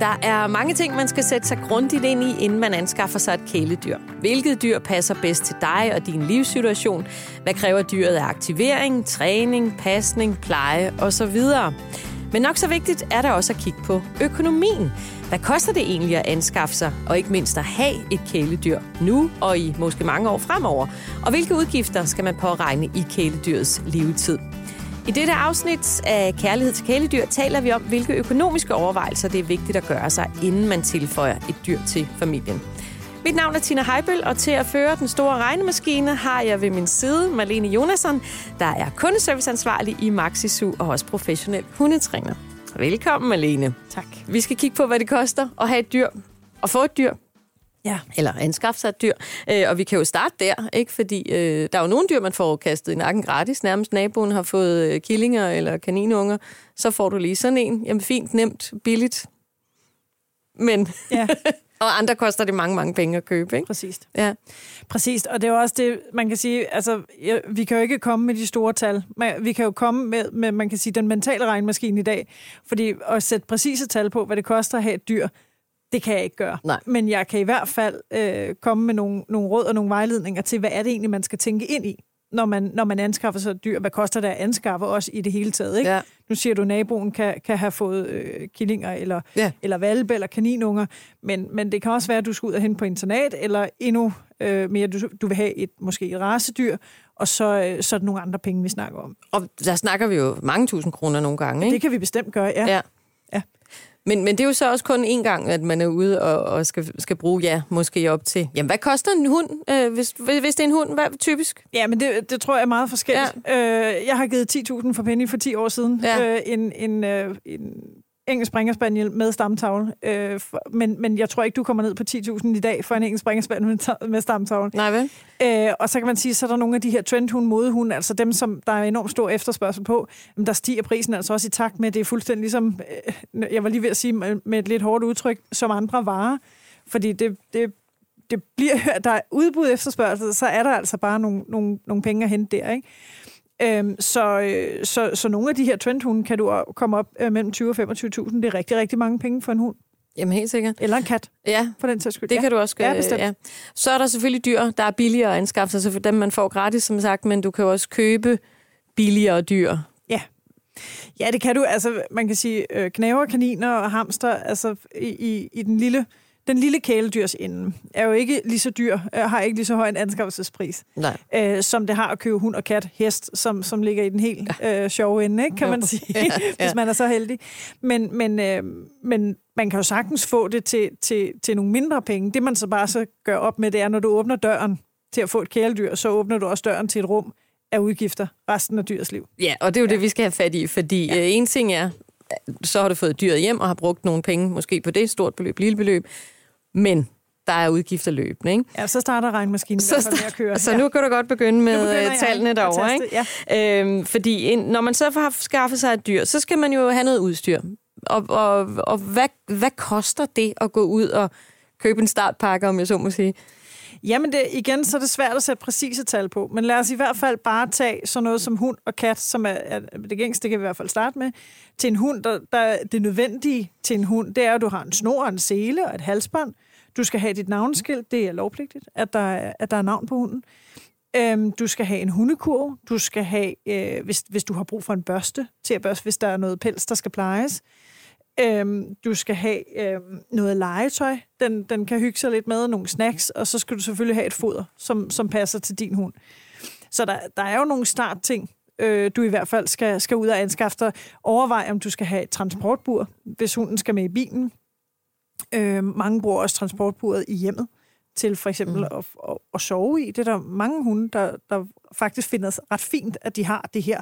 Der er mange ting, man skal sætte sig grundigt ind i, inden man anskaffer sig et kæledyr. Hvilket dyr passer bedst til dig og din livssituation? Hvad kræver dyret af aktivering, træning, pasning, pleje osv.? Men nok så vigtigt er det også at kigge på økonomien. Hvad koster det egentlig at anskaffe sig, og ikke mindst at have et kæledyr nu og i måske mange år fremover? Og hvilke udgifter skal man påregne i kæledyrets levetid? I dette afsnit af Kærlighed til kæledyr taler vi om, hvilke økonomiske overvejelser det er vigtigt at gøre sig, inden man tilføjer et dyr til familien. Mit navn er Tina Heibel, og til at føre den store regnemaskine har jeg ved min side Marlene Jonasson, der er kundeserviceansvarlig i Maxisu og også professionel hundetræner. Velkommen, Marlene. Tak. Vi skal kigge på, hvad det koster at have et dyr og få et dyr. Ja. Eller anskaffe sig et dyr. Øh, og vi kan jo starte der, ikke? fordi øh, der er jo nogle dyr, man får kastet i nakken gratis. Nærmest naboen har fået øh, killinger eller kaninunger. Så får du lige sådan en. Jamen fint, nemt, billigt. Men... Ja. og andre koster det mange, mange penge at købe, ikke? Præcis. Ja. Præcis, og det er jo også det, man kan sige, altså, vi kan jo ikke komme med de store tal. Vi kan jo komme med, med, man kan sige, den mentale regnmaskine i dag, fordi at sætte præcise tal på, hvad det koster at have et dyr, det kan jeg ikke gøre. Nej. Men jeg kan i hvert fald øh, komme med nogle, nogle råd og nogle vejledninger til, hvad er det egentlig, man skal tænke ind i, når man, når man anskaffer sig et dyr. Hvad koster det at anskaffe os i det hele taget? Ikke? Ja. Nu siger du, at naboen kan, kan have fået øh, killinger eller, Ja. eller valpe eller kaninunger, men, men det kan også være, at du skal ud og hen på internat, eller endnu øh, mere, du, du vil have et, måske et racedyr, og så, øh, så er det nogle andre penge, vi snakker om. Og der snakker vi jo mange tusind kroner nogle gange, ikke? Det kan vi bestemt gøre, ja. Ja. Men, men det er jo så også kun én gang, at man er ude og, og skal, skal bruge, ja, måske op til... Jamen, hvad koster en hund, øh, hvis, hvis det er en hund? Hvad typisk? Ja, men det, det tror jeg er meget forskelligt. Ja. Øh, jeg har givet 10.000 for Penny for 10 år siden. Ja. Øh, en, en, øh, en engelsk springerspaniel med stamtavle. Øh, for, men, men jeg tror ikke, du kommer ned på 10.000 i dag for en engelsk springerspaniel med, med stamtavle. Nej, vel? Øh, og så kan man sige, så er der nogle af de her trendhunde, modehunde, altså dem, som der er enormt stor efterspørgsel på, jamen, der stiger prisen altså også i takt med, det er fuldstændig ligesom, øh, jeg var lige ved at sige med, med et lidt hårdt udtryk, som andre varer. Fordi det, det, det bliver, der er udbud efterspørgsel, så er der altså bare nogle, nogle, nogle penge at hente der, ikke? Øhm, så, øh, så, så nogle af de her trendhunde kan du komme op øh, mellem 20 og 25.000. Det er rigtig, rigtig mange penge for en hund. Jamen, helt sikkert. Eller en kat, Ja, for den sags skyld. det ja. kan du også Ja, gøre. bestemt. Ja. Så er der selvfølgelig dyr, der er billigere at anskaffe sig, så for dem man får gratis, som sagt, men du kan også købe billigere dyr. Ja. Ja, det kan du. Altså, man kan sige, øh, kaniner og hamster, altså i, i, i den lille den lille kæledyrs ende er jo ikke lige så dyr, øh, har ikke lige så høj en anskaffelsespris, Nej. øh, som det har at købe hund og kat, hest, som, som ligger i den helt øh, sjove ende, ikke, kan man sige, Ja, ja. hvis man er så heldig. Men, men, øh, men man kan jo sagtens få det til, til, til nogle mindre penge. Det man så bare så gør op med, det er, når du åbner døren til at få et kæledyr, så åbner du også døren til et rum af udgifter resten af dyrets liv. Ja, og det er jo ja. det, vi skal have fat i, fordi ja. øh, en ting er, så har du fået dyret hjem og har brugt nogle penge, måske på det, stort beløb, lille beløb, men der er udgifter løbende, ikke? Ja, så starter regnmaskinen Så, fald med at køre. så nu kan du godt begynde med øh, tallene derovre, ikke? Øhm, fordi en, når man så har skaffet sig et dyr, så skal man jo have noget udstyr. Og, og, og hvad, hvad koster det at gå ud og købe en startpakke, om jeg så må sige? Jamen det, igen, så er det svært at sætte præcise tal på, men lad os i hvert fald bare tage sådan noget som hund og kat, som er, er det gængste, det kan vi i hvert fald starte med. Til en hund, der, der det nødvendige til en hund, det er, at du har en snor, en sele og et halsbånd. Du skal have dit navnskilt, det er lovpligtigt, at der, er- at der er navn på hunden. Øhm, du skal have en hundekurv. Du skal have, øh, hvis, hvis du har brug for en børste til at børste, hvis der er noget pels, der skal plejes. Øhm, du skal have øhm, noget legetøj, den, den kan hygge sig lidt med, nogle snacks, og så skal du selvfølgelig have et foder, som, som passer til din hund. Så der, der er jo nogle startting, øh, du i hvert fald skal, skal ud og anskaffe dig. Overvej, om du skal have et transportbur, hvis hunden skal med i bilen. Øh, mange bruger også transportburet i hjemmet til for eksempel mm. at, at, at sove i. Det er der mange hunde, der, der faktisk finder ret fint, at de har det her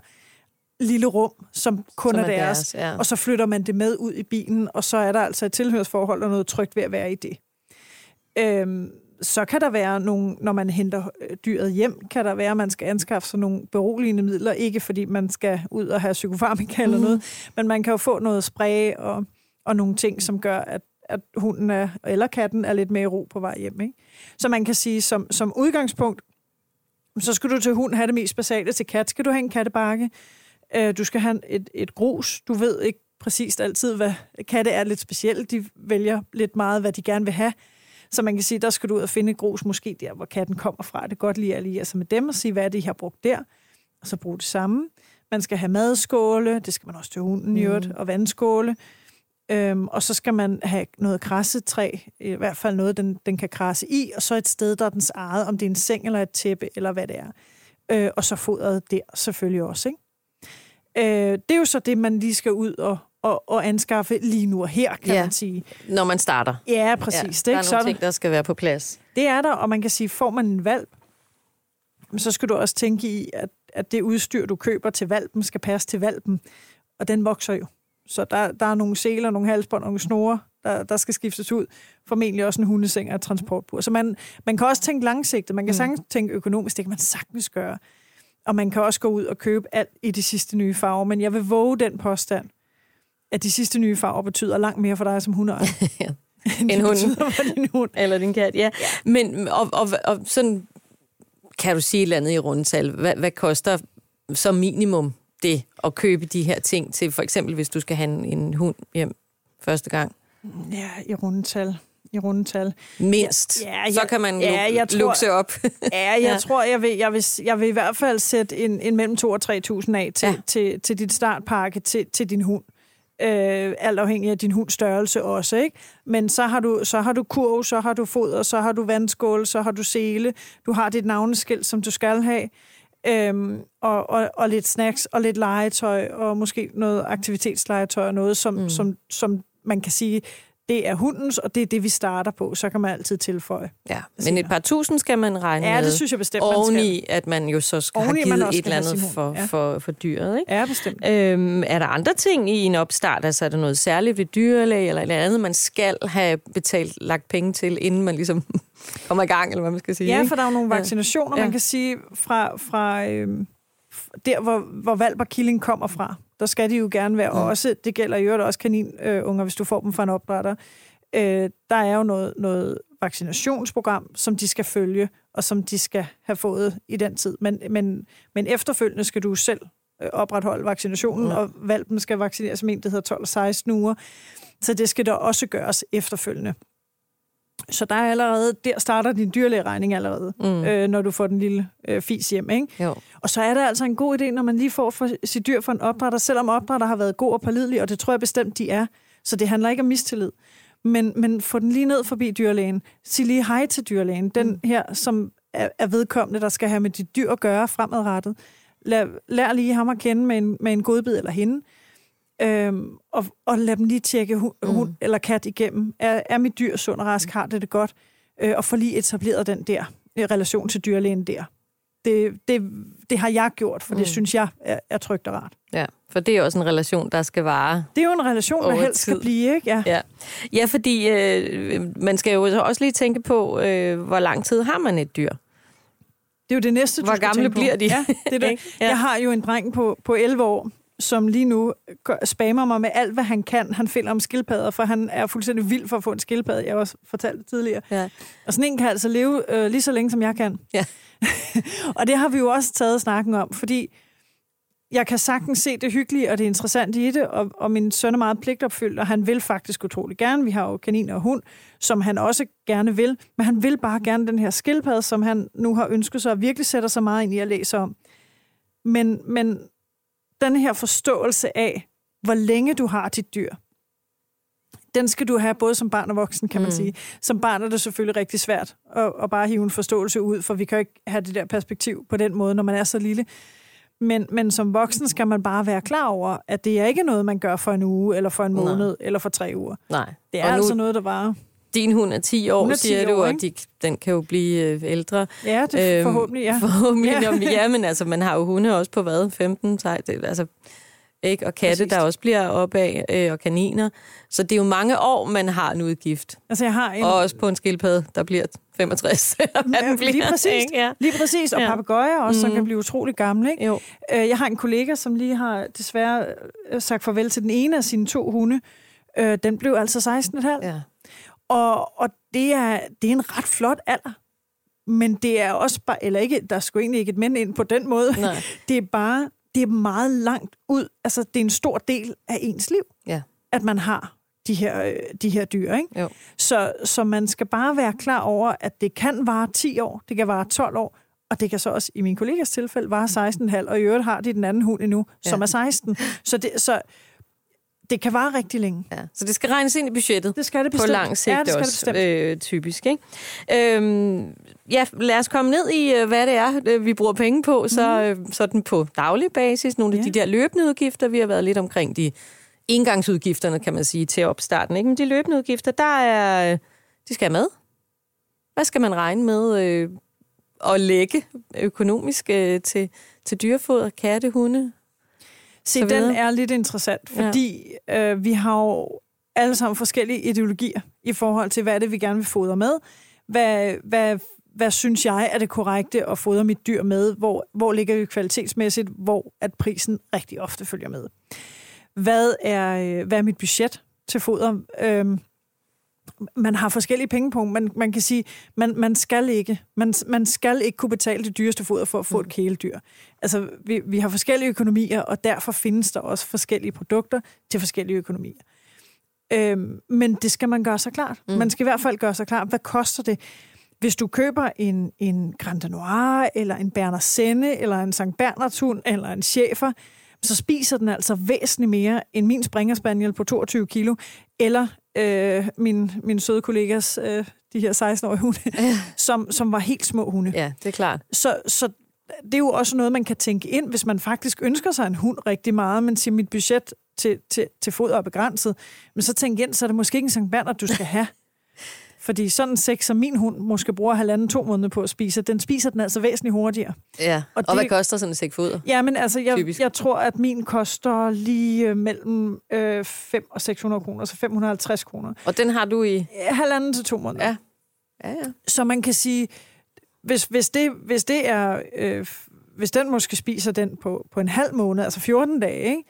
lille rum, som kun Som er er deres, deres, ja. og så flytter man det med ud i bilen, og så er der altså et tilhørsforhold og noget trygt ved at være i det. Øhm, så kan der være nogle, når man henter øh, dyret hjem, kan der være, at man skal anskaffe sig nogle beroligende midler, ikke fordi man skal ud og have psykofarmika eller noget, men man kan jo få noget spray og, og nogle ting, som gør, at, at hunden er, eller katten er lidt mere i ro på vej hjem. Ikke? Så man kan sige, som, som udgangspunkt, så skal du til hund have det mest basale. Til kat skal du have en kattebakke. Øh, Du skal have et, et grus. Du ved ikke præcist altid, hvad katte er lidt specielt. De vælger lidt meget, hvad de gerne vil have. Så man kan sige, der skal du ud og finde et grus, måske der, hvor katten kommer fra. Det er godt lige at alliere sig med dem og sige, hvad er det, I har brugt der. Og så bruge det samme. Man skal have madskåle, det skal man også til hunden øvrigt, og vandskåle. Øhm, og så skal man have noget krassetræ, i hvert fald noget, den, den kan krasse i, og så et sted, der er dens eget, om det er en seng eller et tæppe, eller hvad det er. Øh, og så fodret der selvfølgelig også, ikke? Øh, det er jo så det, man lige skal ud og, og, og anskaffe lige nu og her, kan Ja. man sige. Når man starter. Ja, præcis. Ja, det, der er ikke nogle ting, der skal være på plads. Det er der, og man kan sige, får man en valp, så skal du også tænke i, at, at det udstyr, du køber til valpen, skal passe til valpen. Og den vokser jo. Så der, der er nogle seler, nogle halsbånd, nogle snore, der, der skal skiftes ud. Formentlig også en hundeseng og et transportbur. Så man, man kan også tænke langsigtet. Man kan sagtens tænke økonomisk. Det kan man sagtens gøre. Og man kan også gå ud og købe alt i de sidste nye farver. Men jeg vil våge den påstand, at de sidste nye farver betyder langt mere for dig som hundeejer. Ja. end En hund. for din hund. Eller din kat, ja. Men, og, og, og sådan, kan du sige et eller andet i rundtal? Hvad, hvad koster som minimum det at købe de her ting til, for eksempel hvis du skal have en, en hund hjem første gang? Ja, i rundetal. I rundetal. Mindst. Ja, ja, så kan man ja, jeg tror- lukse op. Ja, jeg Ja. tror, jeg vil, jeg, vil, jeg vil i hvert fald sætte en, en mellem 2.000 og 3.000 af til, Ja. ja. til, til dit startpakke til, til din hund. Øh, alt afhængig af din hunds størrelse også, ikke? Men så har, du, så har du kurv, så har du foder, så har du vandskål, så har du sele, du har dit navneskilt, som du skal have, øhm, og, og, og lidt snacks, og lidt legetøj, og måske noget aktivitetslegetøj, og noget, som, mm. som, som man kan sige, det er hundens, og det er det, vi starter på. Så kan man altid tilføje. Ja, men et par tusind skal man regne Ja, med. det synes jeg bestemt, man skal. Oveni, at man jo så skal Oveni, have givet et eller andet for, ja. for, for dyret, ikke? Ja, bestemt. Øhm, er der andre ting i en opstart? Altså er der noget særligt ved dyrlæge eller et eller andet, man skal have betalt, lagt penge til, inden man ligesom kommer i gang, eller hvad man skal sige? Ja, for der er jo nogle Ja. vaccinationer, Ja. man kan sige, fra, fra f- der, hvor, hvor valp og killing kommer fra. Der skal de jo gerne være Mm. også, det gælder i øvrigt også kaninunger, hvis du får dem fra en opdrætter. Øh, der er jo noget, noget vaccinationsprogram, som de skal følge, og som de skal have fået i den tid. Men, men, men efterfølgende skal du selv øh, opretholde vaccinationen, Ja. og valpen skal vaccineres med en, der hedder 12 og 16 uger. Så det skal der også gøres efterfølgende. Så der er allerede, der starter din dyrlægeregning allerede, Mm. mm. øh, når du får den lille øh, fis hjem. Ikke? Jo. Og så er det altså en god idé, når man lige får for sit dyr for en opdrætter, selvom opdrætter har været god og pålidelig, og det tror jeg bestemt, de er. Så det handler ikke om mistillid. Men, men få den lige ned forbi dyrlægen. Sig lige hej til dyrlægen. Den Mm. her, som er, er vedkommende, der skal have med dit dyr at gøre fremadrettet. Lær, lær lige ham at kende med en, med en godbid eller hende. Øhm, og, og lad dem lige tjekke hund, Mm. mm. hund eller kat igennem. Er, er mit dyr sund og rask? Har det det godt? Øh, og få lige etableret den der øh, relation til dyrlægen der. Det, det, det har jeg gjort, for mm. Mm. det synes jeg er, er trygt og rart. Ja, for det er også en relation, der skal vare. Det er jo en relation, der helst skal blive, ikke? Ja. Ja, ja fordi øh, man skal jo så også lige tænke på, øh, hvor lang tid har man et dyr? Det er jo det næste, du Hvor gamle bliver de? Ja, det er. Ikke? Ja. Jeg har jo en dreng på, på 11 år, som lige nu spammer mig med alt, hvad han kan. Han finder om skildpadder, for han er fuldstændig vild for at få en skildpadde. Jeg har også fortalt det tidligere. Ja. Og sådan en kan altså leve øh, lige så længe, som jeg kan. Ja. og det har vi jo også taget snakken om, fordi jeg kan sagtens se det hyggelige og det interessante i det, og, og min søn er meget pligtopfyldt, og han vil faktisk utrolig gerne. Vi har jo kaniner og hund, som han også gerne vil, men han vil bare gerne den her skildpadde, som han nu har ønsket sig, og virkelig sætter sig meget ind i at læse om. Men, men den her forståelse af, hvor længe du har dit dyr, den skal du have både som barn og voksen, kan man Mm. sige. Som barn er det selvfølgelig rigtig svært at, at bare hive en forståelse ud, for vi kan jo ikke have det der perspektiv på den måde, når man er så lille. Men, men som voksen skal man bare være klar over, at det er ikke noget, man gør for en uge, eller for en Nej. måned, eller for tre uger. Nej. Det er Og nu- altså noget, der bare... Din hund er 10 år, er 10 siger du, år, og de, den kan jo blive øh, ældre. Ja, det er Øhm, forhåbentlig, ja. Forhåbentlig. Ja. Ja. ja, men altså, man har jo hunde også på hvad? 15? Så, det, altså, ikke? Og katte, Præcis. der også bliver opad, øh, og kaniner. Så det er jo mange år, man har en udgift. Altså, jeg har en... Og også på en skildpadde, der bliver 65. eller hvad Ja, den bliver, lige præcis. ikke? Ja. Lige præcis, og Ja. papegøjer også, som Mhm. kan blive utrolig gamle. Ikke? Jo. Øh, Jeg har en kollega, som lige har desværre øh, sagt farvel til den ene af sine to hunde. Den blev altså 16,5. Ja. Og, og det, er, det er en ret flot alder. Men det er også bare, eller ikke, der er sgu egentlig ikke et mænd ind på den måde. Nej. Det er bare, det er meget langt ud. Altså, det er en stor del af ens liv. Ja. at man har de her, øh, de her dyr. Ikke? Jo. Så, så man skal bare være klar over, at det kan vare 10 år, det kan vare 12 år, og det kan så også i min kollegas tilfælde vare 16,5, og i øvrigt har de den anden hund endnu, ja. som er 16. Så det, så det kan vare rigtig længe. Ja. Så det skal regnes ind i budgettet. Det skal det På bestemt. lang sigt ja, det skal også, det bestemt. øh, typisk. Ikke? Øhm, ja, lad os komme ned i, øh, hvad det er, øh, vi bruger penge på, så øh, sådan på daglig basis. Nogle af Ja. de der løbende udgifter, vi har været lidt omkring de engangsudgifterne, kan man sige, til opstarten. Ikke? Men de løbende udgifter, der er, de skal med. Hvad skal man regne med øh, at lægge økonomisk øh, til, til dyrefoder, katte, hunde? Se, den videre. er lidt interessant, fordi ja. øh, vi har jo alle sammen forskellige ideologier i forhold til, hvad er det, vi gerne vil fodre med. Hvad, hvad, hvad synes jeg er det korrekte at fodre mit dyr med? Hvor, hvor ligger vi kvalitetsmæssigt? Hvor at prisen rigtig ofte følger med? Hvad er, øh, hvad er mit budget til foder? Øhm, man har forskellige penge på. Man, man kan sige, man, man skal ikke man, man skal ikke kunne betale det dyreste foder for at få et kæledyr. Altså, vi, vi har forskellige økonomier, og derfor findes der også forskellige produkter til forskellige økonomier. Øhm, men det skal man gøre sig klart. Mm. Man skal i hvert fald gøre sig klart, hvad koster det? Hvis du køber en, en Grand Noir, eller en Berner Senne, eller en Sankt Bernardshund, eller en Schäfer, så spiser den altså væsentligt mere end min Springer Spaniel på 22 kilo, eller øh, min, min søde kollegas, øh, de her 16-årige hunde, som, som var helt små hunde. Ja, det er klart. Så, så det er jo også noget, man kan tænke ind, hvis man faktisk ønsker sig en hund rigtig meget, men siger, mit budget til, til, til foder er begrænset. Men så tænk ind, så er det måske ikke en Sankt Bernard, du skal have. Fordi sådan en sex, som min hund måske bruger halvanden, to måneder på at spise, den spiser den altså væsentligt hurtigere. Ja. Og, Og det- hvad koster sådan en sæk foder? Ja, men altså, jeg, Typisk. jeg tror, at min koster lige øh, mellem øh, 5 og 600 kroner, så 550 kroner. Og den har du i... Halvanden til to måneder. Ja. Ja, ja. Så man kan sige, hvis, hvis, det, hvis det er, øh, hvis den måske spiser den på, på en halv måned, altså 14 dage, ikke?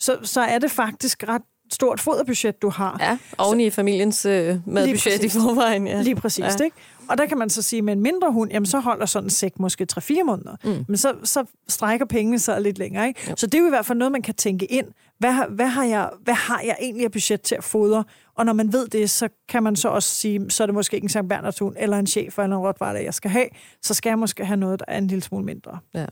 Så, så er det faktisk ret stort foderbudget, du har. Ja, oven i familiens øh, madbudget i forvejen. Ja. Lige præcis, Ja. ikke? Og der kan man så sige, med en mindre hund, jamen så holder sådan en sæk måske 3-4 måneder. Mm. Men så, så strækker pengene sig lidt længere, ikke? Så det er jo i hvert fald noget, man kan tænke ind. Hvad, hvad, har jeg, hvad har jeg egentlig af budget til at fodre? Og når man ved det, så kan man så også sige, så er det måske ikke en Sankt Bernards hund, eller en chef eller en rottweiler, jeg skal have. Så skal jeg måske have noget, der er en lille smule mindre. Ja.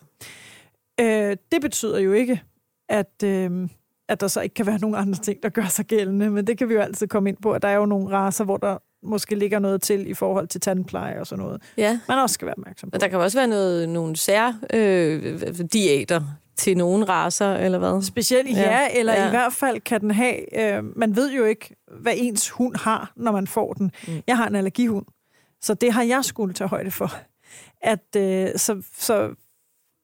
Øh, det betyder jo ikke, at, øh, at der så ikke kan være nogle andre ting, der gør sig gældende, men det kan vi jo altid komme ind på, at der er jo nogle raser, hvor der måske ligger noget til i forhold til tandpleje og sådan noget. ja. Man også skal være opmærksom på. Men der kan også være noget, nogle sær øh, diæter til nogle raser, eller hvad? Specielt ja, Ja, eller ja. i hvert fald kan den have... Øh, man ved jo ikke, hvad ens hund har, når man får den. Mm. Jeg har en allergihund, så det har jeg skulle tage højde for. At øh, så, så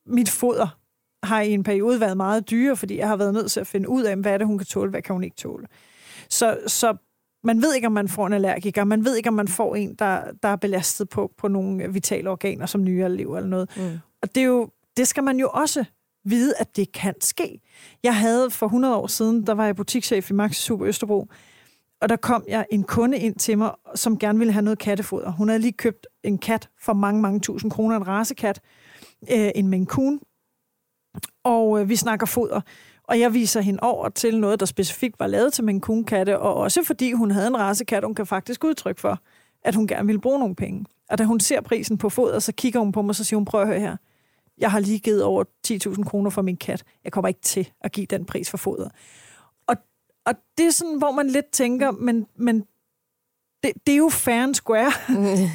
mit foder har i en periode været meget dyre, fordi jeg har været nødt til at finde ud af, hvad er det, hun kan tåle, hvad kan hun ikke tåle. Så, så man ved ikke, om man får en allergiker. Man ved ikke, om man får en, der, der er belastet på, på nogle vitale organer, som nyere eller lever eller noget. Mm. Og det, er jo, det skal man jo også vide, at det kan ske. Jeg havde for 100 år siden, der var jeg butikschef i Maxi Super Østerbro, og der kom jeg en kunde ind til mig, som gerne ville have noget kattefoder. Hun havde lige købt en kat for mange, mange tusind kroner, en rasekat, øh, en Maine Coon, og øh, vi snakker foder. Og jeg viser hende over til noget, der specifikt var lavet til min kunkatte, og også fordi hun havde en rasekat, hun kan faktisk udtrykke for, at hun gerne ville bruge nogle penge. Og da hun ser prisen på foder, så kigger hun på mig, og så siger hun, prøv at høre her. Jeg har lige givet over 10.000 kroner for min kat. Jeg kommer ikke til at give den pris for foder. Og, og det er sådan, hvor man lidt tænker, men, men det, det er jo fair and square,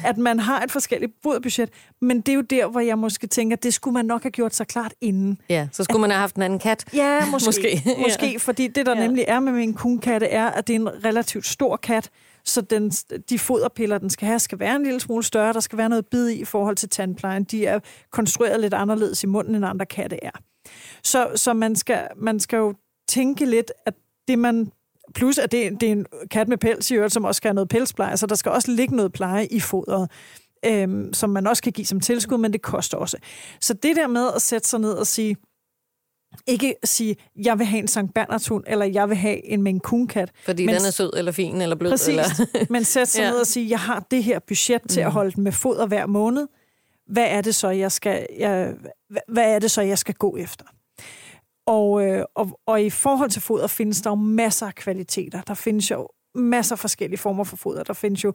at man har et forskelligt foderbudget, men det er jo der, hvor jeg måske tænker, det skulle man nok have gjort sig klart inden. Ja, så skulle man have haft en anden kat. Ja, måske. Måske, ja. måske fordi det, der ja. nemlig er med min kunkatte, er, at det er en relativt stor kat, så den, de foderpiller, den skal have, skal være en lille smule større. Der skal være noget bid i i forhold til tandplejen. De er konstrueret lidt anderledes i munden, end andre katte er. Så, så man, skal, man skal jo tænke lidt, at det man... Plus, at det, det er en kat med pels i øvrigt, som også skal have noget pelspleje, så der skal også ligge noget pleje i fodret, øhm, som man også kan give som tilskud, men det koster også. Så det der med at sætte sig ned og sige, ikke sige, jeg vil have en Sankt Bernardshund, eller jeg vil have en Maine Coon-kat. Fordi Men- den er sød, eller fin, eller blød. Præcis. Eller... Men sæt sig Ja. ned og sige, jeg har det her budget til at holde den med foder hver måned. Hvad er det så, jeg skal, jeg, hvad er det så, jeg skal gå efter? Og, øh, og, og i forhold til foder findes der jo masser af kvaliteter. Der findes jo masser af forskellige former for foder. Der findes jo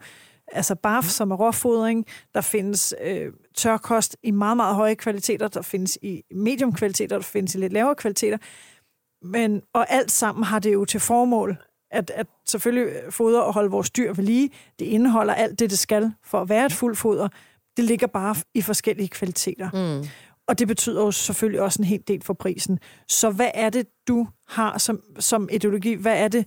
altså barf, som er råfodring. Der findes øh, tørkost i meget, meget høje kvaliteter. Der findes i medium kvaliteter. Der findes i lidt lavere kvaliteter. Men, og alt sammen har det jo til formål, at, at selvfølgelig foder og holde vores dyr ved lige. Det indeholder alt det, det skal for at være et fuldt foder. Det ligger bare i forskellige kvaliteter. Mm. Og det betyder jo selvfølgelig også en hel del for prisen. Så hvad er det, du har som, som ideologi? Hvad er det,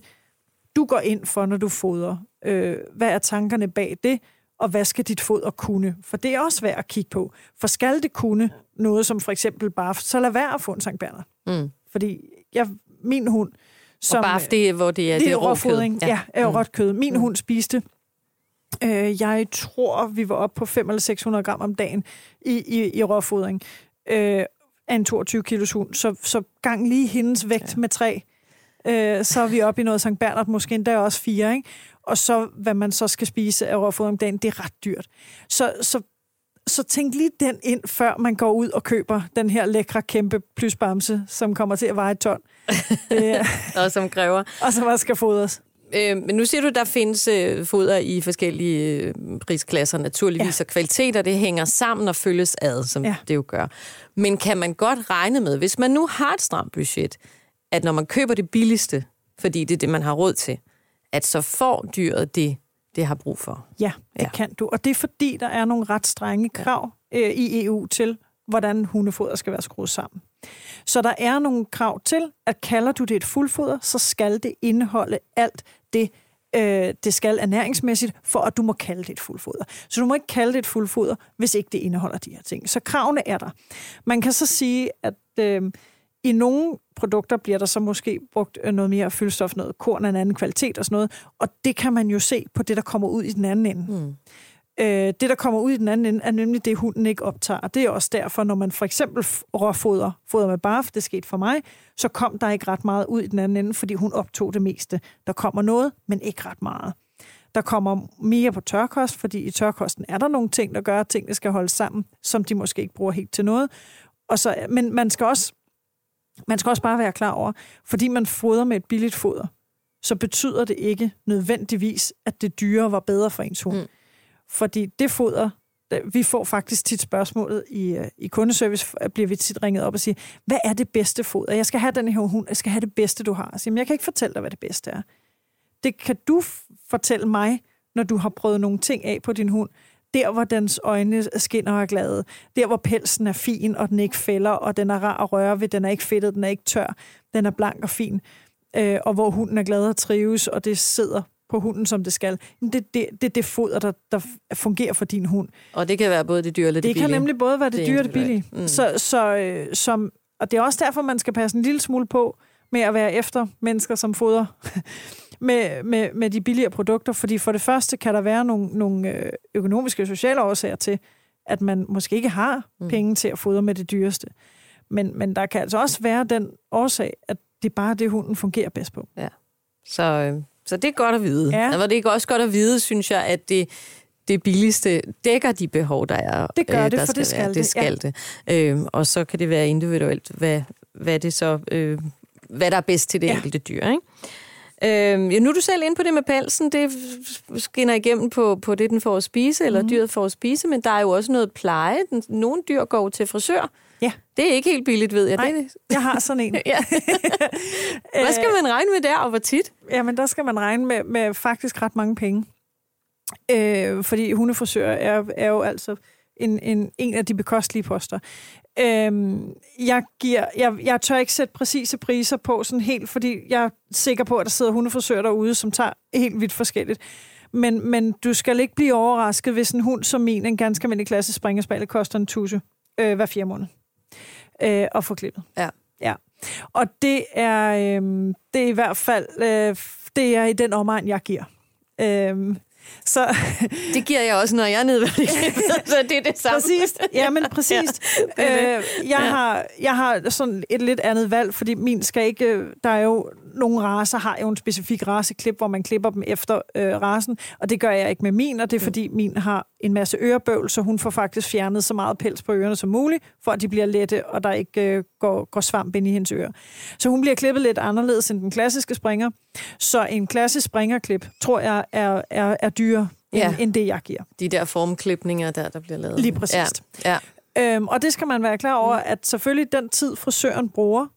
du går ind for, når du fodrer? Øh, hvad er tankerne bag det? Og hvad skal dit foder kunne? For det er også værd at kigge på. For skal det kunne noget som for eksempel bare, så lad være at få en Sankt Bernard. Mm. Fordi jeg, min hund... Som, og bare det, hvor det er, det, det er råfodring. Ja, ja mm. råt kød. Min mm. hund spiste Øh, jeg tror, vi var oppe på 500 eller 600 gram om dagen i, i, i råfodring øh, af en 22 kilos hund. Så, så gang lige hendes vægt ja. med tre, øh, så er vi oppe i noget Sankt Bernard, måske endda også fire. Ikke? Og så, hvad man så skal spise af råfodring om dagen, det er ret dyrt. Så, så så tænk lige den ind, før man går ud og køber den her lækre kæmpe plysbamse, som kommer til at veje et ton. øh, og som kræver. Og som også skal fodres. Øh, men nu siger du, der findes øh, foder i forskellige øh, prisklasser naturligvis, ja. og kvaliteter, det hænger sammen og følges ad, som ja. det jo gør. Men kan man godt regne med, hvis man nu har et stramt budget, at når man køber det billigste, fordi det er det, man har råd til, at så får dyret det, det har brug for? Ja, det ja. kan du. Og det er fordi, der er nogle ret strenge krav ja. øh, i EU til, hvordan hundefoder skal være skruet sammen. Så der er nogle krav til, at kalder du det et fuldfoder, så skal det indeholde alt det, øh, det skal ernæringsmæssigt, for at du må kalde det et fuldfoder. Så du må ikke kalde det et fuldfoder, hvis ikke det indeholder de her ting. Så kravene er der. Man kan så sige, at øh, i nogle produkter bliver der så måske brugt øh, noget mere fyldstof, noget korn af en anden kvalitet og sådan noget, og det kan man jo se på det, der kommer ud i den anden ende. Mm. Øh, det, der kommer ud i den anden ende, er nemlig det, hunden ikke optager. Det er også derfor, når man for eksempel råfoder foder med barf, det skete for mig, så kom der ikke ret meget ud i den anden ende, fordi hun optog det meste. Der kommer noget, men ikke ret meget. Der kommer mere på tørkost, fordi i tørkosten er der nogle ting, der gør, at tingene skal holdes sammen, som de måske ikke bruger helt til noget. Og så, øh, men man skal, også, man skal også bare være klar over, fordi man fodrer med et billigt foder, så betyder det ikke nødvendigvis, at det dyre var bedre for ens hund. Mm. Fordi det foder, vi får faktisk tit spørgsmålet i, øh, i kundeservice, bliver vi tit ringet op og siger, hvad er det bedste foder? Jeg skal have den her hund, jeg skal have det bedste, du har. Jeg, siger, jeg kan ikke fortælle dig, hvad det bedste er. Det kan du fortælle mig, når du har prøvet nogle ting af på din hund. Der, hvor dens øjne skinner og er glade. Der, hvor pelsen er fin, og den ikke fælder, og den er rar at røre ved. Den er ikke fedtet, den er ikke tør. Den er blank og fin. Øh, og hvor hunden er glad og trives, og det sidder på hunden, som det skal. Det er det, det, det foder, der, der fungerer for din hund. Og det kan være både det dyre eller det, det billige. Det kan nemlig både være det, det dyre og det billige. Mm. Så, så, øh, som, og det er også derfor, man skal passe en lille smule på med at være efter mennesker, som foder med, med, med de billigere produkter. Fordi for det første kan der være nogle, nogle øh, økonomiske og sociale årsager til, at man måske ikke har mm. penge til at fodre med det dyreste. Men, men der kan altså også være den årsag, at det er bare det, hunden fungerer bedst på. Ja. Så øh, så det er godt at vide. Ja. Og det er også godt at vide, synes jeg, at det, det billigste dækker de behov, der er. Det gør øh, det, for skal det skal være. det. skal ja. det. Øh, og så kan det være individuelt, hvad, hvad, det så, øh, hvad der er bedst til det ja. enkelte dyr. Ikke? Øh, ja, nu er du selv inde på det med pelsen. Det skinner igennem på, på det, den får at spise, eller mm. dyret får at spise, men der er jo også noget pleje. Nogle dyr går til frisør. Ja. Det er ikke helt billigt, ved jeg. Nej, det... jeg har sådan en. ja. Hvad skal man regne med der, og hvor tit? Jamen, der skal man regne med, med faktisk ret mange penge. Øh, fordi hundefrisør er, er jo altså en, en, en af de bekostelige poster. Øh, jeg, giver, jeg, jeg tør ikke sætte præcise priser på sådan helt, fordi jeg er sikker på, at der sidder hundefrisører derude, som tager helt vidt forskelligt. Men, men du skal ikke blive overrasket, hvis en hund som min, en ganske almindelig klasse springerspejl, koster en tusse øh, hver fire måneder øh, at få klippet. Ja. ja. Og det er, øh, det er i hvert fald øh, det er i den omegn, jeg giver. Øh, så, det giver jeg også, når jeg er nede så det er det samme. Præcis. Ja, men præcis. Ja, øh, jeg, har, jeg har sådan et lidt andet valg, fordi min skal ikke... Der er jo nogle raser, har jo en specifik raseklip, hvor man klipper dem efter øh, rasen, og det gør jeg ikke med min, og det er fordi min har en masse ørebøvl, så hun får faktisk fjernet så meget pels på ørerne som muligt, for at de bliver lette, og der ikke øh, går, går svamp ind i hendes ører. Så hun bliver klippet lidt anderledes end den klassiske springer. Så en klassisk springerklip, tror jeg, er, er, er dyrere ja. end, end det, jeg giver. De der formklipninger der, der bliver lavet. Lige præcis. Ja. Ja. Øhm, og det skal man være klar over, at selvfølgelig den tid, frisøren bruger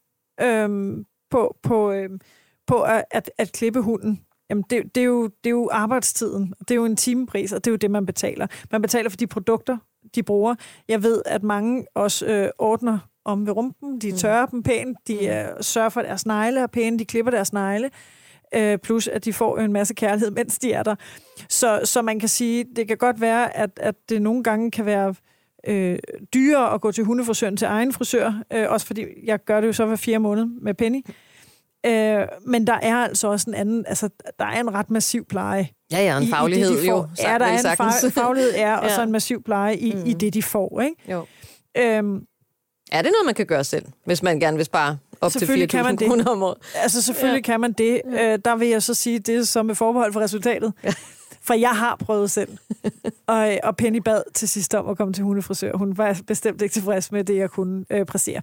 øhm, på, på, øhm, på at, at, at klippe hunden, Jamen, det, det, er jo, det er jo arbejdstiden. Det er jo en timepris, og det er jo det, man betaler. Man betaler for de produkter, de bruger. Jeg ved, at mange også øh, ordner om ved rumpen. De mm. tørrer mm. dem pænt. De øh, sørger for, at deres negle er pæne. De klipper deres negle. Øh, plus, at de får en masse kærlighed, mens de er der. Så, så man kan sige, det kan godt være, at, at det nogle gange kan være øh, dyrere at gå til hundefrisøren til egen frisør. Øh, også fordi jeg gør det jo så hver fire måneder med Penny. Øh, men der er altså også en anden, altså der er en ret massiv pleje. Ja, ja, en faglighed i, i det, de får. jo. Ja, der er en faglighed, er, og ja. så en massiv pleje i, mm. i det, de får. Ikke? Jo. Øhm, er det noget, man kan gøre selv, hvis man gerne vil spare op til 4.000 kroner om året? Altså selvfølgelig ja. kan man det. Øh, der vil jeg så sige, det som er forbehold for resultatet. Ja. For jeg har prøvet selv. og, og Penny bad til sidst om at komme til hundefrisør. Hun var bestemt ikke tilfreds med det, jeg kunne øh, præstere.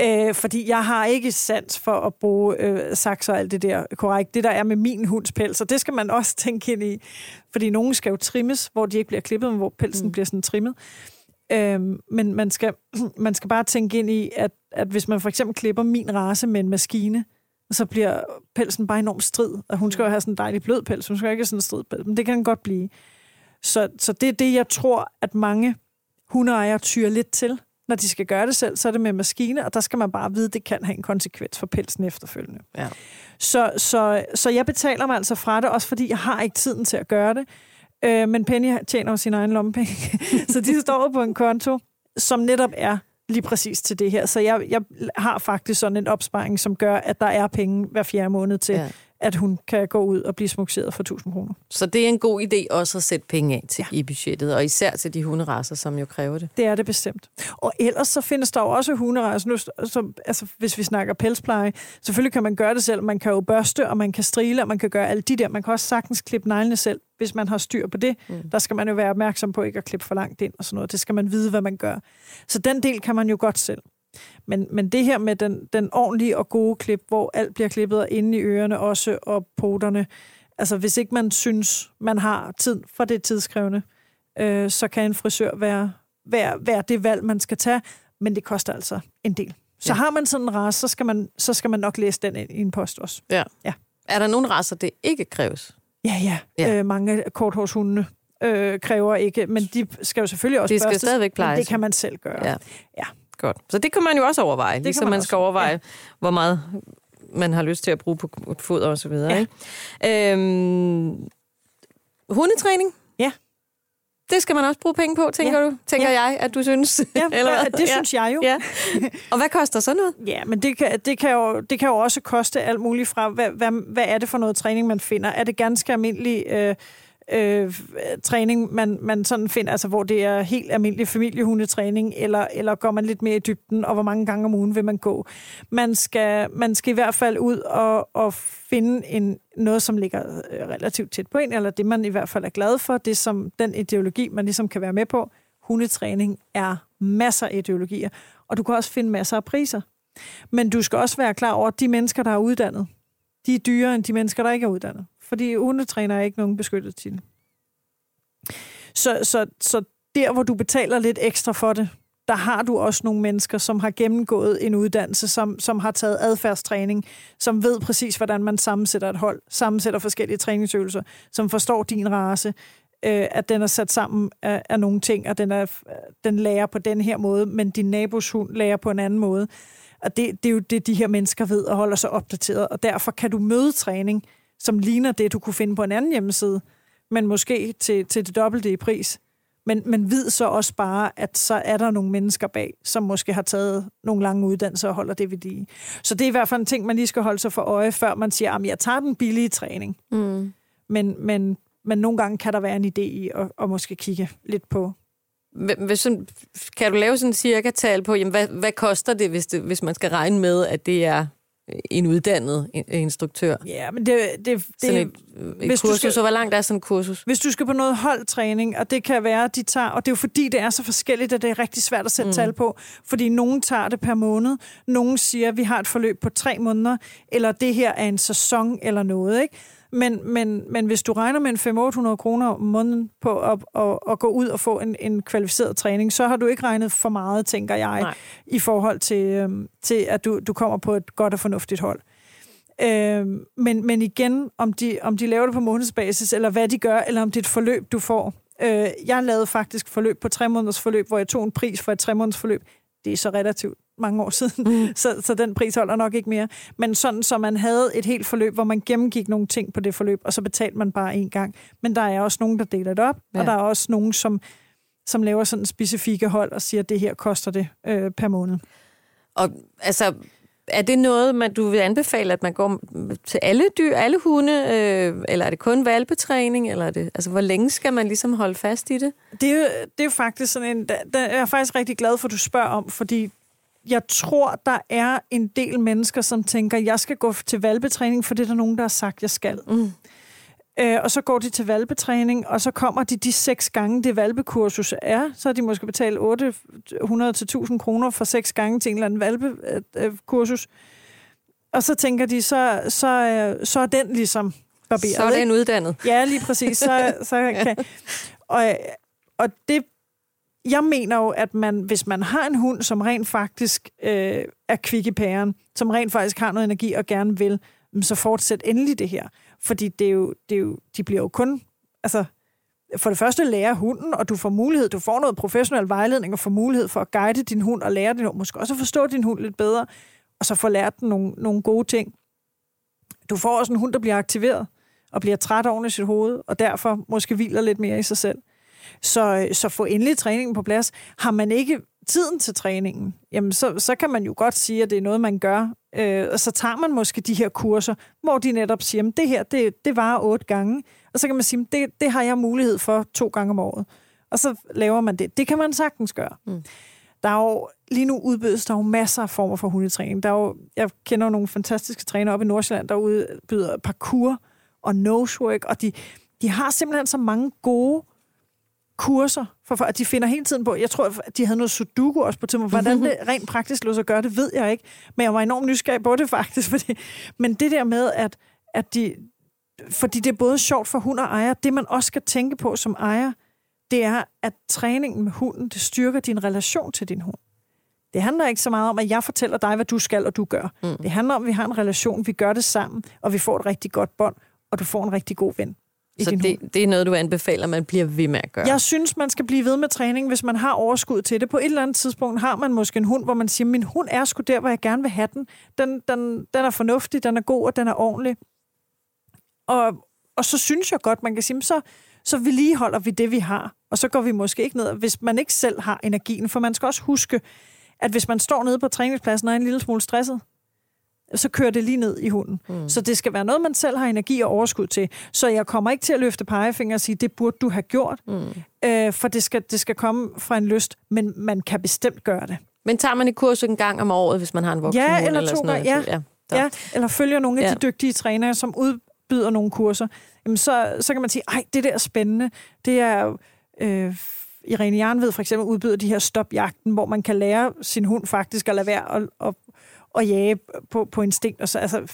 Øh, fordi jeg har ikke sans for at bruge øh, saks og alt det der korrekt. Det, der er med min hunds pels, og det skal man også tænke ind i. Fordi nogen skal jo trimmes, hvor de ikke bliver klippet, men hvor pelsen mm. bliver sådan trimmet. Øh, men man skal, man skal bare tænke ind i, at, at hvis man for eksempel klipper min race med en maskine, så bliver pelsen bare enormt strid. Og hun skal jo have sådan en dejlig blød pels, hun skal ikke have sådan en strid pels, men det kan den godt blive. Så, så det er det, jeg tror, at mange hundeejere tyrer lidt til, når de skal gøre det selv, så er det med maskine, og der skal man bare vide, at det kan have en konsekvens for pelsen efterfølgende. Ja. Så, så, så jeg betaler mig altså fra det, også fordi jeg har ikke tiden til at gøre det. Øh, men Penny tjener jo sin egen lommepenge, så de står på en konto, som netop er lige præcis til det her. Så jeg, jeg har faktisk sådan en opsparing, som gør, at der er penge hver fjerde måned til, ja at hun kan gå ud og blive smukseret for 1000 kroner. Så det er en god idé også at sætte penge af til ja. i budgettet, og især til de hunderasser, som jo kræver det. Det er det bestemt. Og ellers så findes der jo også hunderasser, nu, som, altså, hvis vi snakker pelspleje, selvfølgelig kan man gøre det selv. Man kan jo børste, og man kan strile, og man kan gøre alle de der. Man kan også sagtens klippe neglene selv hvis man har styr på det. Mm. Der skal man jo være opmærksom på ikke at klippe for langt ind og sådan noget. Det skal man vide, hvad man gør. Så den del kan man jo godt selv. Men, men det her med den, den ordentlige og gode klip, hvor alt bliver klippet inde i ørerne også, og poterne, altså hvis ikke man synes, man har tid for det tidskrævende, øh, så kan en frisør være, være, være det valg, man skal tage, men det koster altså en del. Så ja. har man sådan en race, så skal man, så skal man nok læse den i en post også. Ja. ja. Er der nogle raser, det ikke kræves? Ja, ja. ja. Øh, mange korthårshundene øh, kræver ikke, men de skal jo selvfølgelig også De skal børstes, stadigvæk plejes. det kan man selv gøre. Ja. ja. Godt. Så det kan man jo også overveje, det ligesom man, man skal overveje, ja. hvor meget man har lyst til at bruge på foder og så videre. Ja. Ikke? Øhm, hundetræning? Ja. Det skal man også bruge penge på, tænker ja. du? Tænker ja. jeg, at du synes? Ja, Eller hvad? det ja. synes jeg jo. Ja. Og hvad koster sådan noget? Ja, men det kan, det, kan jo, det kan jo også koste alt muligt fra, hvad, hvad, hvad er det for noget træning, man finder? Er det ganske almindelig... Øh, øh, træning, man, man sådan finder, altså hvor det er helt almindelig familiehundetræning, eller, eller går man lidt mere i dybden, og hvor mange gange om ugen vil man gå. Man skal, man skal i hvert fald ud og, og finde en, noget, som ligger øh, relativt tæt på en, eller det man i hvert fald er glad for, det som den ideologi, man ligesom kan være med på. Hundetræning er masser af ideologier, og du kan også finde masser af priser. Men du skal også være klar over, at de mennesker, der er uddannet, de er dyrere end de mennesker, der ikke er uddannet fordi hundetræner er ikke nogen beskyttet til. Så, så, så der, hvor du betaler lidt ekstra for det, der har du også nogle mennesker, som har gennemgået en uddannelse, som, som har taget adfærdstræning, som ved præcis, hvordan man sammensætter et hold, sammensætter forskellige træningsøvelser, som forstår din race, øh, at den er sat sammen af, af nogle ting, og den, er, den lærer på den her måde, men din nabos hund lærer på en anden måde. Og det, det er jo det, de her mennesker ved og holder sig opdateret, og derfor kan du møde træning som ligner det, du kunne finde på en anden hjemmeside, men måske til, til det dobbelte i pris. Men, men vid så også bare, at så er der nogle mennesker bag, som måske har taget nogle lange uddannelser og holder det ved de. Så det er i hvert fald en ting, man lige skal holde sig for øje, før man siger, at jeg tager den billige træning. Mm. Men, men, men nogle gange kan der være en idé i at, at måske kigge lidt på, hvis, kan du lave sådan en cirka tal på, jamen, hvad, hvad koster det hvis, det, hvis man skal regne med, at det er en uddannet instruktør. Ja, men det, det, det sådan et, et hvis kursus, skal, så hvor langt er sådan en kursus? Hvis du skal på noget holdtræning, og det kan være, de tager, og det er jo fordi, det er så forskelligt, at det er rigtig svært at sætte mm. tal på, fordi nogen tager det per måned, nogen siger, at vi har et forløb på tre måneder, eller det her er en sæson eller noget, ikke? Men, men, men hvis du regner med en 500-800 kroner om måneden på at, at, at gå ud og få en, en kvalificeret træning, så har du ikke regnet for meget, tænker jeg, Nej. i forhold til, øhm, til at du, du kommer på et godt og fornuftigt hold. Øhm, men, men igen, om de, om de laver det på månedsbasis, eller hvad de gør, eller om det er et forløb, du får. Øh, jeg lavede faktisk forløb på tre måneders forløb, hvor jeg tog en pris for et tre måneders forløb. Det er så relativt mange år siden, mm. så, så den pris holder nok ikke mere. Men sådan, så man havde et helt forløb, hvor man gennemgik nogle ting på det forløb, og så betalte man bare én gang. Men der er også nogen, der deler det op, ja. og der er også nogen, som, som laver sådan specifikke hold og siger, at det her koster det øh, per måned. Og altså, er det noget, man, du vil anbefale, at man går til alle dyr, alle hunde, øh, eller er det kun valpetræning, eller er det, altså, hvor længe skal man ligesom holde fast i det? Det er jo, det er jo faktisk sådan en, der, der er jeg faktisk rigtig glad for, at du spørger om, fordi jeg tror, der er en del mennesker, som tænker, jeg skal gå til valpetræning, for det er der nogen, der har sagt, jeg skal. Mm. Øh, og så går de til valpetræning, og så kommer de de seks gange, det valpekursus er. Så har de måske betalt 800-1000 kroner for seks gange til en eller anden valpekursus. Og så tænker de, så, så, så er den ligesom barberet. Så er den uddannet. Ja, lige præcis. Så, så kan, og, og det jeg mener jo, at man, hvis man har en hund, som rent faktisk øh, er kvik i pæren, som rent faktisk har noget energi og gerne vil, så fortsæt endelig det her. Fordi det er jo, det er jo, de bliver jo kun... Altså, for det første lærer hunden, og du får mulighed, du får noget professionel vejledning og får mulighed for at guide din hund og lære din hund, måske også forstå din hund lidt bedre, og så få lært den nogle, nogle gode ting. Du får også en hund, der bliver aktiveret og bliver træt oven i sit hoved, og derfor måske hviler lidt mere i sig selv. Så, så få endelig træningen på plads. Har man ikke tiden til træningen, jamen så, så kan man jo godt sige, at det er noget, man gør. Øh, og så tager man måske de her kurser, hvor de netop siger, at det her, det, det var otte gange. Og så kan man sige, at det, det har jeg mulighed for to gange om året. Og så laver man det. Det kan man sagtens gøre. Mm. Der er jo, lige nu udbydes der jo masser af former for hundetræning. Der er jo, jeg kender jo nogle fantastiske trænere op i Nordsjælland, der udbyder parkour og nosework, og de, de har simpelthen så mange gode kurser, for, at de finder hele tiden på, jeg tror, at de havde noget sudoku også på tidspunkt. Hvordan det rent praktisk lå sig gøre, det ved jeg ikke. Men jeg var enormt nysgerrig på det faktisk. Fordi, men det der med, at, at de, fordi det er både sjovt for hund og ejer, det man også skal tænke på som ejer, det er, at træningen med hunden, det styrker din relation til din hund. Det handler ikke så meget om, at jeg fortæller dig, hvad du skal og du gør. Mm. Det handler om, at vi har en relation, vi gør det sammen, og vi får et rigtig godt bånd, og du får en rigtig god ven. I så det, det er noget, du anbefaler, man bliver ved med at gøre? Jeg synes, man skal blive ved med træning, hvis man har overskud til det. På et eller andet tidspunkt har man måske en hund, hvor man siger, min hund er sgu der, hvor jeg gerne vil have den. Den, den, den er fornuftig, den er god, og den er ordentlig. Og, og så synes jeg godt, man kan sige, så, så vedligeholder vi det, vi har. Og så går vi måske ikke ned, hvis man ikke selv har energien. For man skal også huske, at hvis man står nede på træningspladsen og er en lille smule stresset, så kører det lige ned i hunden. Mm. Så det skal være noget, man selv har energi og overskud til. Så jeg kommer ikke til at løfte pegefinger og sige, det burde du have gjort, mm. øh, for det skal, det skal komme fra en lyst, men man kan bestemt gøre det. Men tager man et kurs en gang om året, hvis man har en voksen ja, hund? Eller, eller to gange, ja. ja, ja, eller følger nogle af ja. de dygtige trænere, som udbyder nogle kurser. Jamen så, så kan man sige, ej, det der er spændende. Det er øh, Irene Jern ved for eksempel udbyder de her stopjagten, hvor man kan lære sin hund faktisk at lade være at, at at jage på, på instinkt, og så, altså,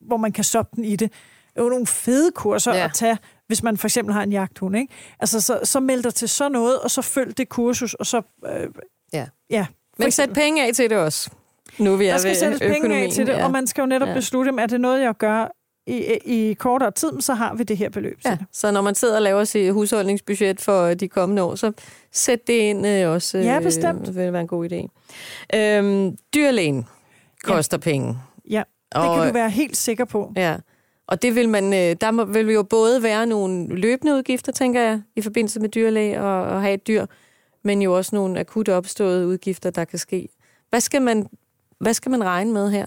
hvor man kan stoppe den i det. Det er jo nogle fede kurser ja. at tage, hvis man for eksempel har en jagthund. Ikke? Altså, så, så meld dig til sådan noget, og så følg det kursus, og så... Øh, ja. ja Men sæt penge af til det også. Nu vi er der skal sættes penge af til det, ja. og man skal jo netop ja. beslutte, om er det noget, jeg gør i, i kortere tid, så har vi det her beløb. Ja, så når man sidder og laver sit husholdningsbudget for de kommende år, så sæt det ind øh, også. Ja, bestemt. Det vil være en god idé. Øhm, dyrlægen koster ja. penge. Ja, det og, kan du være helt sikker på. Ja, og det vil man, øh, der må, vil jo både være nogle løbende udgifter, tænker jeg, i forbindelse med dyrlæge og, og have et dyr, men jo også nogle akut opståede udgifter, der kan ske. Hvad skal man, hvad skal man regne med her?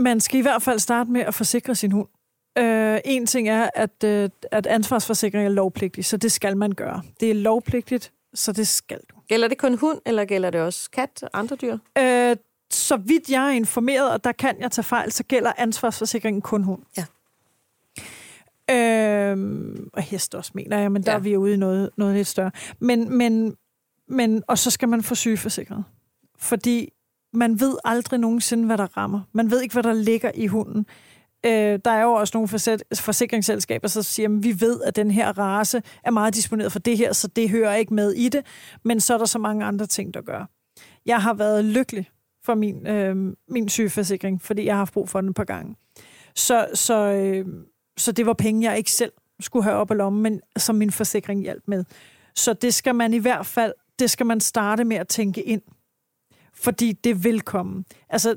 Man skal i hvert fald starte med at forsikre sin hund. Øh, en ting er, at, øh, at ansvarsforsikring er lovpligtig, så det skal man gøre. Det er lovpligtigt, så det skal du. Gælder det kun hund, eller gælder det også kat og andre dyr? Øh, så vidt jeg er informeret, og der kan jeg tage fejl, så gælder ansvarsforsikringen kun hund. Ja. Øhm, og hest også, mener jeg, men der Ja. er vi ude i noget, noget lidt større. Men, men, men, og så skal man få sygeforsikret. Fordi man ved aldrig nogensinde, hvad der rammer. Man ved ikke, hvad der ligger i hunden. Øh, der er jo også nogle forsikringsselskaber, der siger, at vi ved, at den her race er meget disponeret for det her, så det hører ikke med i det. Men så er der så mange andre ting, der gør. Jeg har været lykkelig for min, øh, min sygeforsikring, fordi jeg har haft brug for den et par gange. Så, så, øh, så det var penge, jeg ikke selv skulle have op i lommen, men som min forsikring hjalp med. Så det skal man i hvert fald, det skal man starte med at tænke ind. Fordi det vil komme. Altså,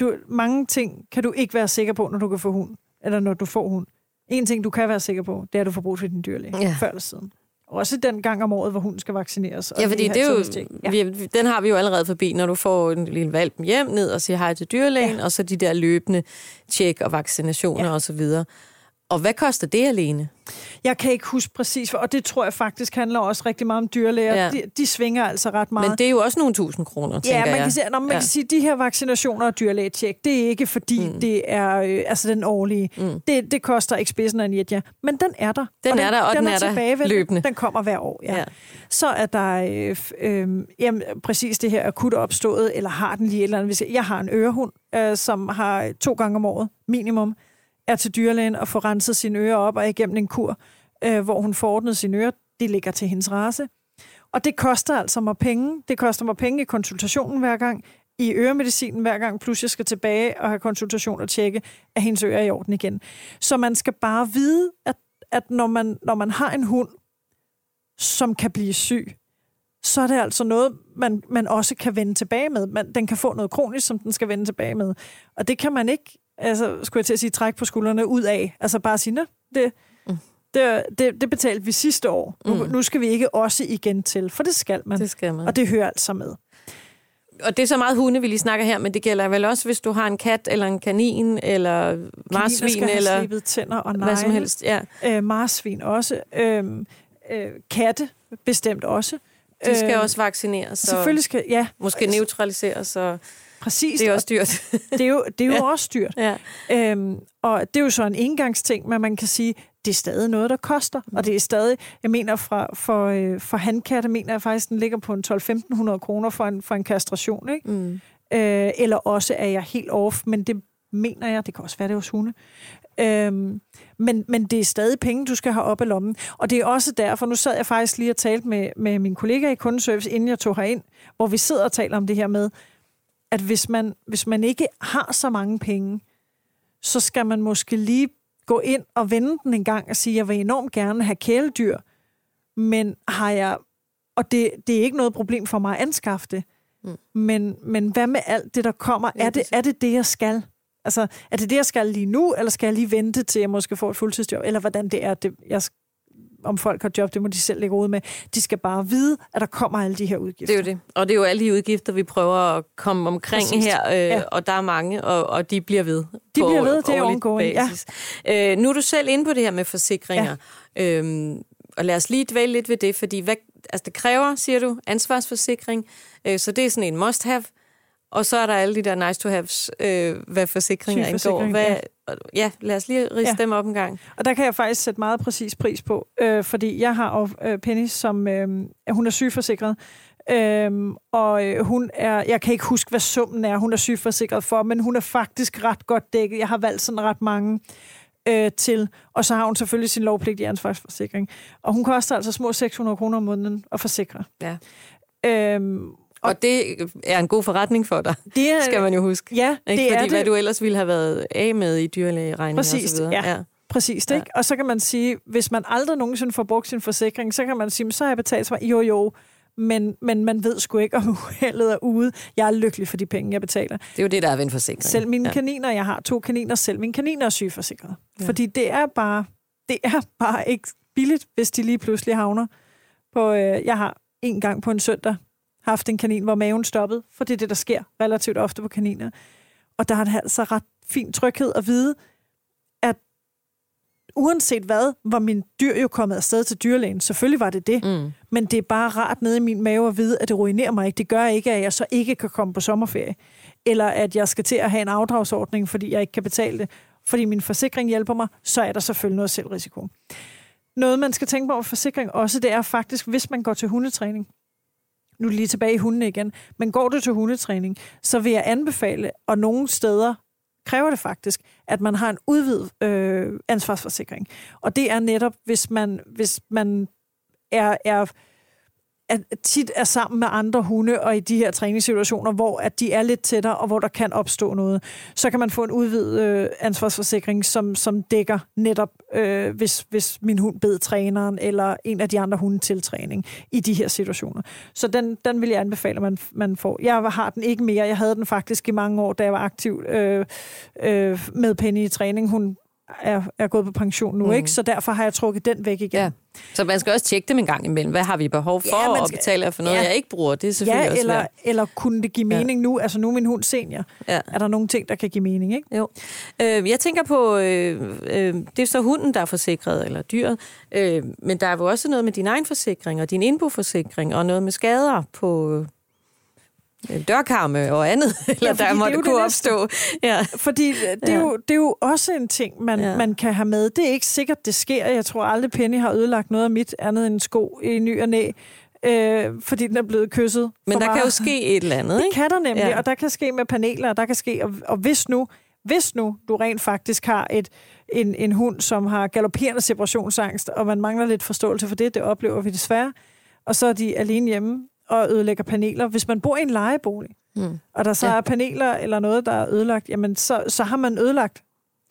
du, mange ting kan du ikke være sikker på, når du kan få hund, eller når du får hund. En ting, du kan være sikker på, det er, at du får brug for din dyrlæge, Ja. før eller siden. Også den gang om året, hvor hunden skal vaccineres. og Ja, fordi det er jo. Ja. vi, den har vi jo allerede forbi, når du får en lille valp hjem ned og siger hej til dyrlægen, ja. og så de der løbende tjek og vaccinationer ja. og så videre. Og hvad koster det alene? Jeg kan ikke huske præcis, og det tror jeg faktisk handler også rigtig meget om dyrlæger. Ja. Ja. De, de svinger altså ret meget. Men det er jo også nogle tusind kroner, Ja, man jeg. kan, sige, når man Ja. ja. kan sige, at de her vaccinationer og dyrlægetjek, det er ikke fordi, mm. det er øh, altså den årlige. Mm. Det, det koster ikke spidsen af en jetja, men den er der. Den er der, og den er der tilbagevendende. løbende. Den kommer hver år, ja. Ja. ja. Så er der øh, øh, jamen, præcis det her akut opstået, eller har den lige et eller andet. Jeg, jeg har en ørehund, øh, som har to gange om året minimum, er til dyrlægen og får renset sine ører op og er igennem en kur, øh, hvor hun får ordnet sine ører. Det ligger til hendes race. Og det koster altså mig penge. Det koster mig penge i konsultationen hver gang, i øremedicinen hver gang, plus jeg skal tilbage og have konsultation og tjekke, at hendes ører er i orden igen. Så man skal bare vide, at, at når, man, når man har en hund, som kan blive syg, så er det altså noget, man, man også kan vende tilbage med. Man, den kan få noget kronisk, som den skal vende tilbage med. Og det kan man ikke, altså, skulle jeg til at sige, trække på skuldrene ud af. Altså bare sige, "Nå, det, det, det, det betalte vi sidste år. Nu, Mm. nu skal vi ikke også igen til, for det skal man. Det skal man. Og det hører altså med. Og det er så meget hunde, vi lige snakker her, men det gælder vel også, hvis du har en kat, eller en kanin, eller Kaniner marsvin, skal have eller slebet tænder og hvad som negle. helst. Ja. Øh, marsvin også. Øh, øh, katte bestemt også. De skal Øh, også vaccineres, Selvfølgelig skal, ja, måske neutraliseres, så præcis. det er Og også dyrt. det er jo, det er jo Ja. også dyrt. ja. Øhm, og det er jo så en engangsting, men man kan sige, det er stadig noget, der koster. Og det er stadig, jeg mener, fra, for, øh, for handkatte, mener jeg faktisk, den ligger på en 12-1500 kroner for en, for en kastration. Ikke? Mm. Øh, eller også er jeg helt off, men det mener jeg, det kan også være, det hos hunde. Øhm, men, men det er stadig penge, du skal have op i lommen. Og det er også derfor, nu sad jeg faktisk lige og talte med, med min kollega i kundeservice, inden jeg tog herind, hvor vi sidder og taler om det her med, at hvis man, hvis man ikke har så mange penge, så skal man måske lige gå ind og vende den en gang og sige, jeg vil enormt gerne have kæledyr, men har jeg, og det, det er ikke noget problem for mig at anskaffe det, Mm. men, men hvad med alt det, der kommer? Ja, er, det, er det det, jeg skal? Altså, er det det, jeg skal lige nu, eller skal jeg lige vente til, jeg måske får et fuldtidsjob? Eller hvordan det er, det, jeg, om folk har job, det må de selv lægge ud med. De skal bare vide, at der kommer alle de her udgifter. Det er jo det. Og det er jo alle de udgifter, vi prøver at komme omkring Præcis. her, øh, Ja. og der er mange, og, og de bliver ved. De på bliver ved, det er ongoing, ja. basis. Øh, nu er du selv inde på det her med forsikringer. Ja. Øhm, og lad os lige dvæle lidt ved det, fordi hvad, altså det kræver, siger du, ansvarsforsikring, øh, så det er sådan en must-have, og så er der alle de der nice-to-haves, øh, hvad forsikringer. Sygeforsikring, Hvad, ja, lad os lige riste Ja. dem op en gang. Og der kan jeg faktisk sætte meget præcis pris på, øh, fordi jeg har jo øh, Penny, som øh, hun er sygeforsikret, Øhm, og øh, hun er, jeg kan ikke huske, hvad summen er, hun er sygeforsikret for, men hun er faktisk ret godt dækket. Jeg har valgt sådan ret mange øh, til, og så har hun selvfølgelig sin lovpligtige ansvarsforsikring. Og hun koster altså små 600 kroner om måneden at forsikre. Ja. Øhm, Og det er en god forretning for dig, det er, skal man jo huske. Ja, Ikke? det Fordi er hvad det. du ellers ville have været af med i dyrlægeregninger og Præcis, så videre. ja. Præcis, Ja. ikke? Og så kan man sige, hvis man aldrig nogensinde får brugt sin forsikring, så kan man sige, "Men så har jeg betalt mig, jo jo, men, men man ved sgu ikke, om uheldet er ude. Jeg er lykkelig for de penge, jeg betaler. Det er jo det, der er ved en forsikring. Selv mine ja. ja. kaniner, jeg har to kaniner, selv mine kaniner er sygeforsikret. Ja. Ja. Fordi det er bare, det er bare ikke billigt, hvis de lige pludselig havner på, øh, jeg har en gang på en søndag haft en kanin, hvor maven stoppede, for det er det, der sker relativt ofte på kaniner. Og der er det altså ret fin tryghed at vide, at uanset hvad, var min dyr jo kommet afsted til dyrlægen. Selvfølgelig var det det. Mm. Men det er bare rart nede i min mave at vide, at det ruinerer mig ikke. Det gør ikke, at jeg så ikke kan komme på sommerferie. Eller at jeg skal til at have en afdragsordning, fordi jeg ikke kan betale det. Fordi min forsikring hjælper mig, så er der selvfølgelig noget selvrisiko. Noget, man skal tænke på over forsikring også, det er faktisk, hvis man går til hundetræning, nu lige tilbage i hundene igen, men går du til hundetræning, så vil jeg anbefale, og nogle steder kræver det faktisk, at man har en udvidet øh, ansvarsforsikring. Og det er netop, hvis man, hvis man er, er at tit er sammen med andre hunde og i de her træningssituationer, hvor at de er lidt tættere og hvor der kan opstå noget, så kan man få en udvidet øh, ansvarsforsikring, som, som dækker netop, øh, hvis, hvis min hund bed træneren eller en af de andre hunde til træning i de her situationer. Så den, den vil jeg anbefale, at man, man får. Jeg har den ikke mere. Jeg havde den faktisk i mange år, da jeg var aktiv øh, øh, med Penny i træning. Hun er, er gået på pension nu, mm. ikke? Så derfor har jeg trukket den væk igen. Ja. Så man skal også tjekke dem en gang imellem. Hvad har vi behov for, ja, skal, og betale for noget, ja. jeg ikke bruger? Det er selvfølgelig ja, også eller, eller kunne det give mening ja. nu? Altså nu er min hund senior. Ja. Er der nogle ting, der kan give mening, ikke? Jo. Øh, jeg tænker på, øh, øh, det er så hunden, der er forsikret, eller dyret. Øh, men der er jo også noget med din egen forsikring, og din indboforsikring, og noget med skader på dørkarme og andet, eller ja, der måtte kunne opstå. Ja. Fordi det er, ja. jo, det er jo også en ting, man, ja. man kan have med. Det er ikke sikkert, det sker. Jeg tror aldrig, Penny har ødelagt noget af mit andet end sko i ny og næ. Øh, fordi den er blevet kysset. Men der meget. kan jo ske et eller andet, ikke? Det kan der nemlig, ja. og der kan ske med paneler, og der kan ske, og, og hvis nu, hvis nu du rent faktisk har et, en, en hund, som har galopperende separationsangst, og man mangler lidt forståelse for det, det oplever vi desværre, og så er de alene hjemme, og ødelægger paneler. Hvis man bor i en lejebolig, mm. og der så ja. er paneler eller noget, der er ødelagt, jamen så, så har man ødelagt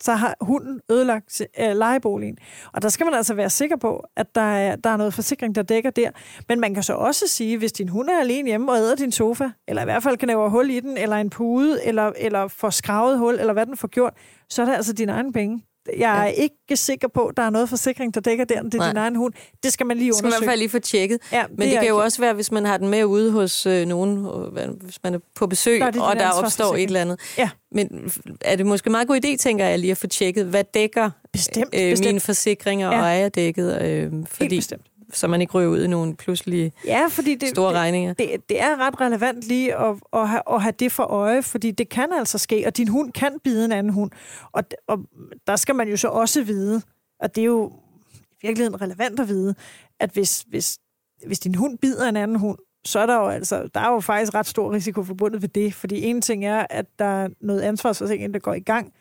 så har hunden ødelagt øh, lejeboligen. Og der skal man altså være sikker på, at der er, der er noget forsikring, der dækker der. Men man kan så også sige, hvis din hund er alene hjemme og æder din sofa, eller i hvert fald kan lave hul i den, eller en pude, eller, eller får skravet hul, eller hvad den får gjort, så er det altså dine egne penge. Jeg er ja. ikke sikker på, at der er noget forsikring, der dækker den. Det er Nej. din egen hund. Det skal man lige undersøge. Det skal man i hvert fald lige få tjekket. Ja, Men det, det kan jo også være, hvis man har den med ude hos øh, nogen, øh, hvis man er på besøg, der er og der opstår et eller andet. Ja. Men er det måske meget god idé, tænker jeg, lige at få tjekket, hvad dækker bestemt, øh, bestemt. mine forsikringer, ja. og er jeg dækket? Øh, fordi, Helt bestemt så man ikke ryger ud i nogle pludselige ja, fordi det, store regninger. Det, det, det er ret relevant lige at, at, have, at have det for øje, fordi det kan altså ske, og din hund kan bide en anden hund. Og, og der skal man jo så også vide, og det er jo i virkeligheden relevant at vide, at hvis, hvis, hvis din hund bider en anden hund, så er der jo altså, der er jo faktisk ret stor risiko forbundet ved det, fordi en ting er, at der er noget ansvarsforsikring, der går i gang,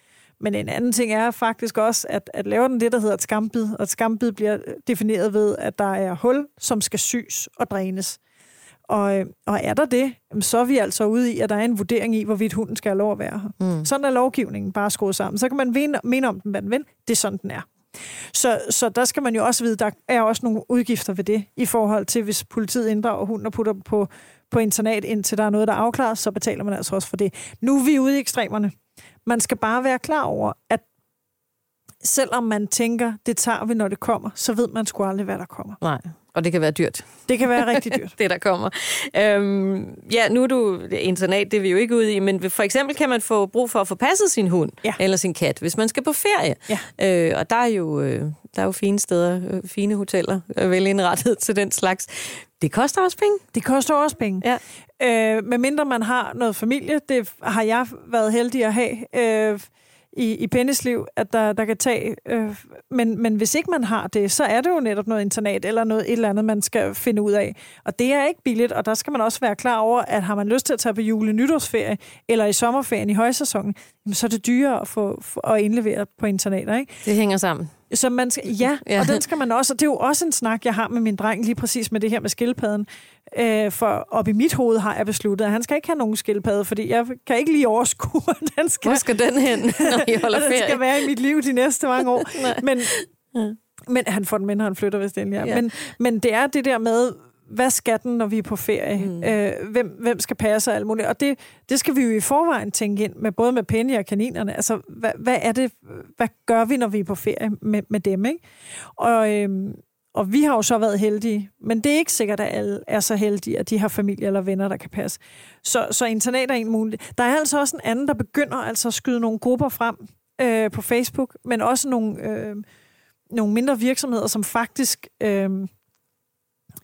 men en anden ting er faktisk også, at, at laver den det, der hedder et skambid, og et skambid bliver defineret ved, at der er hul, som skal sys og drænes. Og, og er der det, så er vi altså ude i, at der er en vurdering i, hvorvidt hunden skal have lov at være her. Mm. Sådan er lovgivningen bare skruet sammen. Så kan man mene, mene om den, hvad den vil. Det er sådan, den er. Så, så der skal man jo også vide, der er også nogle udgifter ved det, i forhold til, hvis politiet inddrager hunden og putter på, på internat, indtil der er noget, der er afklaret, så betaler man altså også for det. Nu er vi ude i ekstremerne. Man skal bare være klar over, at selvom man tænker, det tager vi, når det kommer, så ved man sgu aldrig, hvad der kommer. Nej, og det kan være dyrt. Det kan være rigtig dyrt. det, der kommer. Øhm, ja, nu er du internat, det er vi jo ikke ude i, men for eksempel kan man få brug for at få passet sin hund ja. eller sin kat, hvis man skal på ferie. Ja. Øh, og der er jo, øh, der er jo fine steder, øh, fine hoteller, øh, vel indrettet til den slags. Det koster også penge. Det koster også penge. Ja. Øh, medmindre man har noget familie, det har jeg været heldig at have øh, i, i Pennes liv, at der, der kan tage. Øh, men, men hvis ikke man har det, så er det jo netop noget internat eller noget et eller andet, man skal finde ud af. Og det er ikke billigt, og der skal man også være klar over, at har man lyst til at tage på jule nytårsferie eller i sommerferien i højsæsonen, så er det dyrere at få at indlevere på internater. Ikke? Det hænger sammen. Så man skal, ja, ja, og den skal man også, og det er jo også en snak, jeg har med min dreng lige præcis med det her med skildpadden. Øh, for op i mit hoved har jeg besluttet, at han skal ikke have nogen skildpadde, fordi jeg kan ikke lige overskue, at den skal... Hvor skal den hen, når I holder ferie? den skal være i mit liv de næste mange år. men, men han får den med, når han flytter, hvis det endelig er. Ja. Men, men det er det der med, hvad skal den, når vi er på ferie? Mm. Øh, hvem, hvem skal passe og alt muligt? Og det, det skal vi jo i forvejen tænke ind med, både med Penny og kaninerne. Altså, hvad, hvad er det, hvad gør vi, når vi er på ferie med, med dem? Ikke? Og, øhm, og vi har jo så været heldige, men det er ikke sikkert, at alle er så heldige, at de har familie eller venner, der kan passe. Så, så internat er en mulighed. Der er altså også en anden, der begynder altså at skyde nogle grupper frem øh, på Facebook, men også nogle... Øh, nogle mindre virksomheder, som faktisk øh,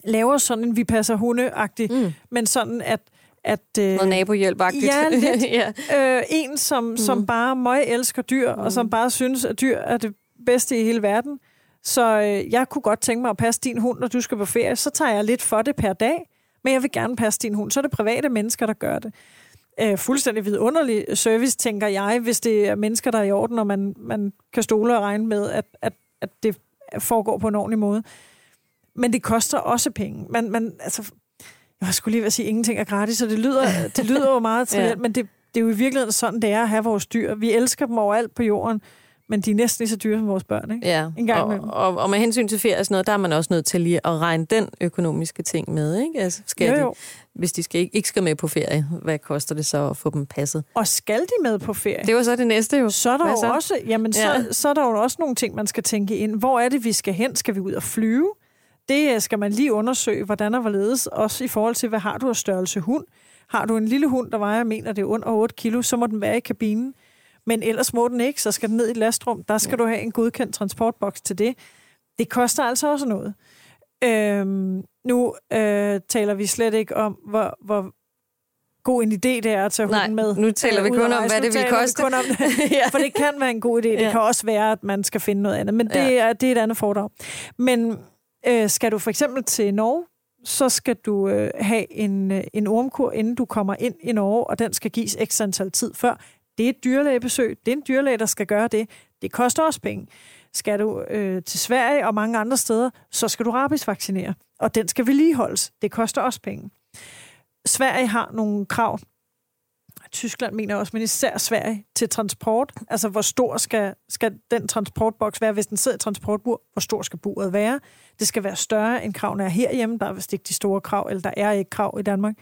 laver sådan en vi passer hunde mm. men sådan at at... Øh, Noget nabohjælp Ja, lidt. ja. Øh, en, som, mm. som bare møg elsker dyr, mm. og som bare synes, at dyr er det bedste i hele verden. Så øh, jeg kunne godt tænke mig at passe din hund, når du skal på ferie. Så tager jeg lidt for det per dag, men jeg vil gerne passe din hund. Så er det private mennesker, der gør det. Øh, fuldstændig vidunderlig service, tænker jeg, hvis det er mennesker, der er i orden, og man, man kan stole og regne med, at, at, at det foregår på en ordentlig måde. Men det koster også penge. Man, man, altså, jeg skulle lige ved at sige, at ingenting er gratis, så det lyder, det lyder jo meget trivielt, ja. men det, det er jo i virkeligheden sådan, det er at have vores dyr. Vi elsker dem overalt på jorden, men de er næsten lige så dyre som vores børn, ikke? Ja, en gang og, og, og med hensyn til ferie og sådan noget, der er man også nødt til lige at regne den økonomiske ting med, ikke? Altså, skal jo, jo. De, hvis de skal, ikke skal med på ferie, hvad koster det så at få dem passet? Og skal de med på ferie? Det var så det næste jo. Så er der jo så? også, jamen, ja. så, så er der jo også nogle ting, man skal tænke ind. Hvor er det, vi skal hen? Skal vi ud og flyve? Det øh, skal man lige undersøge, hvordan og hvorledes, også i forhold til, hvad har du af størrelse hund? Har du en lille hund, der vejer, jeg mener, det er under 8 kilo, så må den være i kabinen. Men ellers må den ikke, så skal den ned i et lastrum. Der skal du have en godkendt transportboks til det. Det koster altså også noget. Øhm, nu øh, taler vi slet ikke om, hvor, hvor god en idé det er at tage hunden med. nu taler vi kun om, hvad det vil koste. Kun om det. ja. For det kan være en god idé. Det ja. kan også være, at man skal finde noget andet. Men det, ja. er, det er et andet foredrag. Men Øh, skal du for eksempel til Norge, så skal du øh, have en, øh, en ormkur, inden du kommer ind i Norge, og den skal gives ekstra antal tid før. Det er et dyrlægebesøg. Det er en dyrlæge, der skal gøre det. Det koster også penge. Skal du øh, til Sverige og mange andre steder, så skal du rabiesvaccinere, og den skal vedligeholdes. Det koster også penge. Sverige har nogle krav, Tyskland mener også, men især Sverige, til transport. Altså, hvor stor skal, skal den transportboks være, hvis den sidder i transportbur? Hvor stor skal buret være? Det skal være større end kravene er herhjemme. Der er vist ikke de store krav, eller der er ikke krav i Danmark.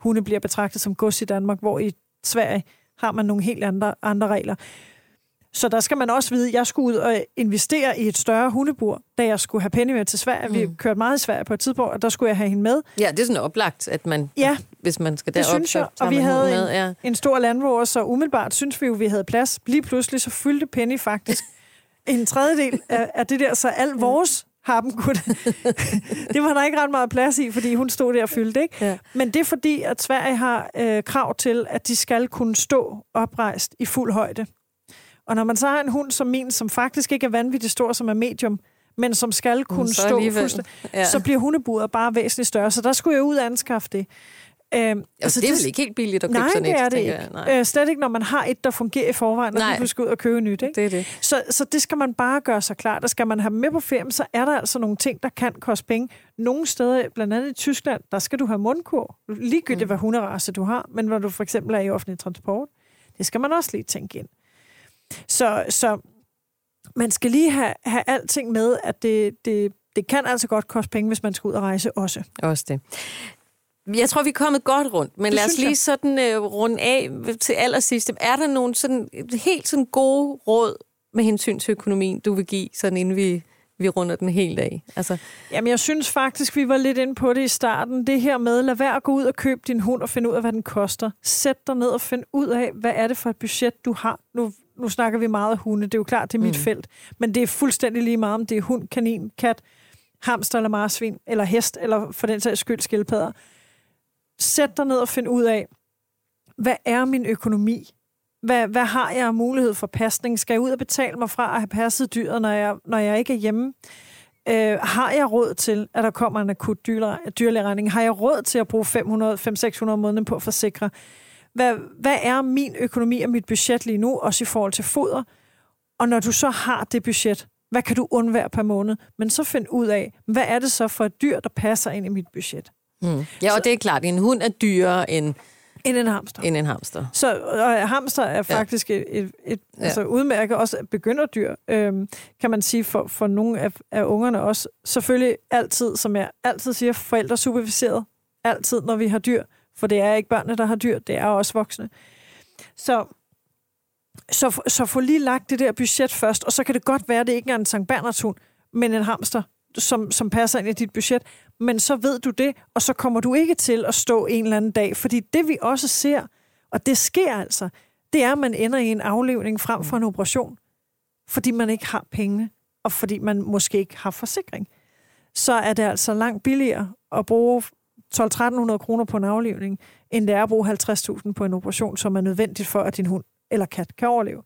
Hunde bliver betragtet som gods i Danmark, hvor i Sverige har man nogle helt andre, andre regler. Så der skal man også vide, at jeg skulle ud og investere i et større hundebur, da jeg skulle have Penny med til Sverige. Mm. Vi kørte meget i Sverige på et tidspunkt, og der skulle jeg have hende med. Ja, det er sådan oplagt, at man, ja, hvis man skal derop, det synes jeg. Og vi havde med. En, ja. en stor landrover, så umiddelbart synes vi jo, vi havde plads. Lige pludselig så fyldte Penny faktisk en tredjedel af, af det der, så al vores har dem kunne det var der ikke ret meget plads i, fordi hun stod der og fyldte. Ikke? Ja. Men det er fordi, at Sverige har øh, krav til, at de skal kunne stå oprejst i fuld højde. Og når man så har en hund som min, som faktisk ikke er vanvittigt stor, som er medium, men som skal kunne mm, stå fuldstændig, ja. så bliver hundeburet bare væsentligt større. Så der skulle jeg ud og anskaffe det. Øhm, altså, det er vel ikke helt billigt at købe nej, sådan et? Nej, det er det ikke. Nej. Øh, slet ikke, når man har et, der fungerer i forvejen, og du skal ud og købe nyt. Ikke? Det er det. Så, så det skal man bare gøre sig klart. Og skal man have med på ferien, så er der altså nogle ting, der kan koste penge. Nogle steder, blandt andet i Tyskland, der skal du have mundkur. Ligegyldigt, mm. hvad hunderace du har, men når du for eksempel er i offentlig transport. Det skal man også lige tænke ind. Så, så man skal lige have, have alting med, at det, det, det kan altså godt koste penge, hvis man skal ud og rejse også. Også det. Jeg tror, vi er kommet godt rundt, men det lad os lige jeg. sådan uh, runde af til allersidst. Er der nogle sådan, helt sådan gode råd med hensyn til økonomien, du vil give, sådan inden vi vi runder den helt af. Altså. Jamen, jeg synes faktisk, vi var lidt inde på det i starten. Det her med, lad være at gå ud og købe din hund og finde ud af, hvad den koster. Sæt dig ned og find ud af, hvad er det for et budget, du har. Nu, nu snakker vi meget af hunde, det er jo klart, det er mit mm. felt. Men det er fuldstændig lige meget, om det er hund, kanin, kat, hamster eller marsvin, eller hest, eller for den sags skyld skildpadder. Sæt dig ned og find ud af, hvad er min økonomi? Hvad, hvad har jeg af mulighed for pasning? Skal jeg ud og betale mig fra at have passet dyret, når jeg, når jeg ikke er hjemme? Øh, har jeg råd til, at der kommer en akut dyrlægeregning? Har jeg råd til at bruge 500-600 måneder på at forsikre? Hvad, hvad er min økonomi og mit budget lige nu, også i forhold til foder? Og når du så har det budget, hvad kan du undvære per måned? Men så find ud af, hvad er det så for et dyr, der passer ind i mit budget? Mm. Ja, og så, det er klart, en hund er dyrere end end en hamster. End en hamster. Så og hamster er faktisk ja. et, et, et ja. altså udmærket også begynderdyr, øhm, kan man sige, for, for nogle af, af ungerne også. Selvfølgelig altid, som jeg altid siger, forældre superviseret. Altid, når vi har dyr. For det er ikke børnene, der har dyr, det er også voksne. Så, så, så få lige lagt det der budget først, og så kan det godt være, at det ikke er en Sankt Bernards hund, men en hamster, som, som passer ind i dit budget men så ved du det, og så kommer du ikke til at stå en eller anden dag. Fordi det vi også ser, og det sker altså, det er, at man ender i en aflevning frem for en operation, fordi man ikke har pengene. og fordi man måske ikke har forsikring, så er det altså langt billigere at bruge 12-1300 kroner på en aflivning, end det er at bruge 50.000 på en operation, som er nødvendigt for, at din hund eller kat kan overleve.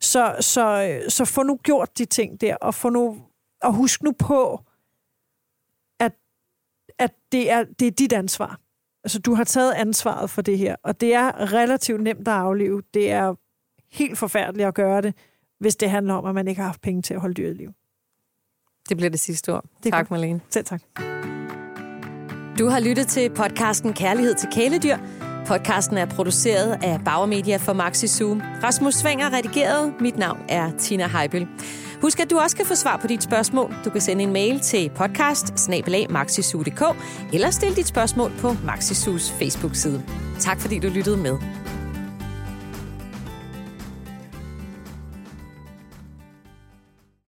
Så, så, så få nu gjort de ting der, og, få nu, og husk nu på, at, at det, er, det er dit ansvar. Altså, du har taget ansvaret for det her, og det er relativt nemt at aflive. Det er helt forfærdeligt at gøre det, hvis det handler om, at man ikke har haft penge til at holde dyret i liv. Det bliver det sidste ord. Det tak, Marlene. Selv tak. Du har lyttet til podcasten Kærlighed til kæledyr. Podcasten er produceret af Bauer Media for Maxi Zoom. Rasmus Svinger redigeret. Mit navn er Tina Heibel. Husk, at du også kan få svar på dit spørgsmål. Du kan sende en mail til podcast eller stille dit spørgsmål på Maxisus Facebook-side. Tak fordi du lyttede med.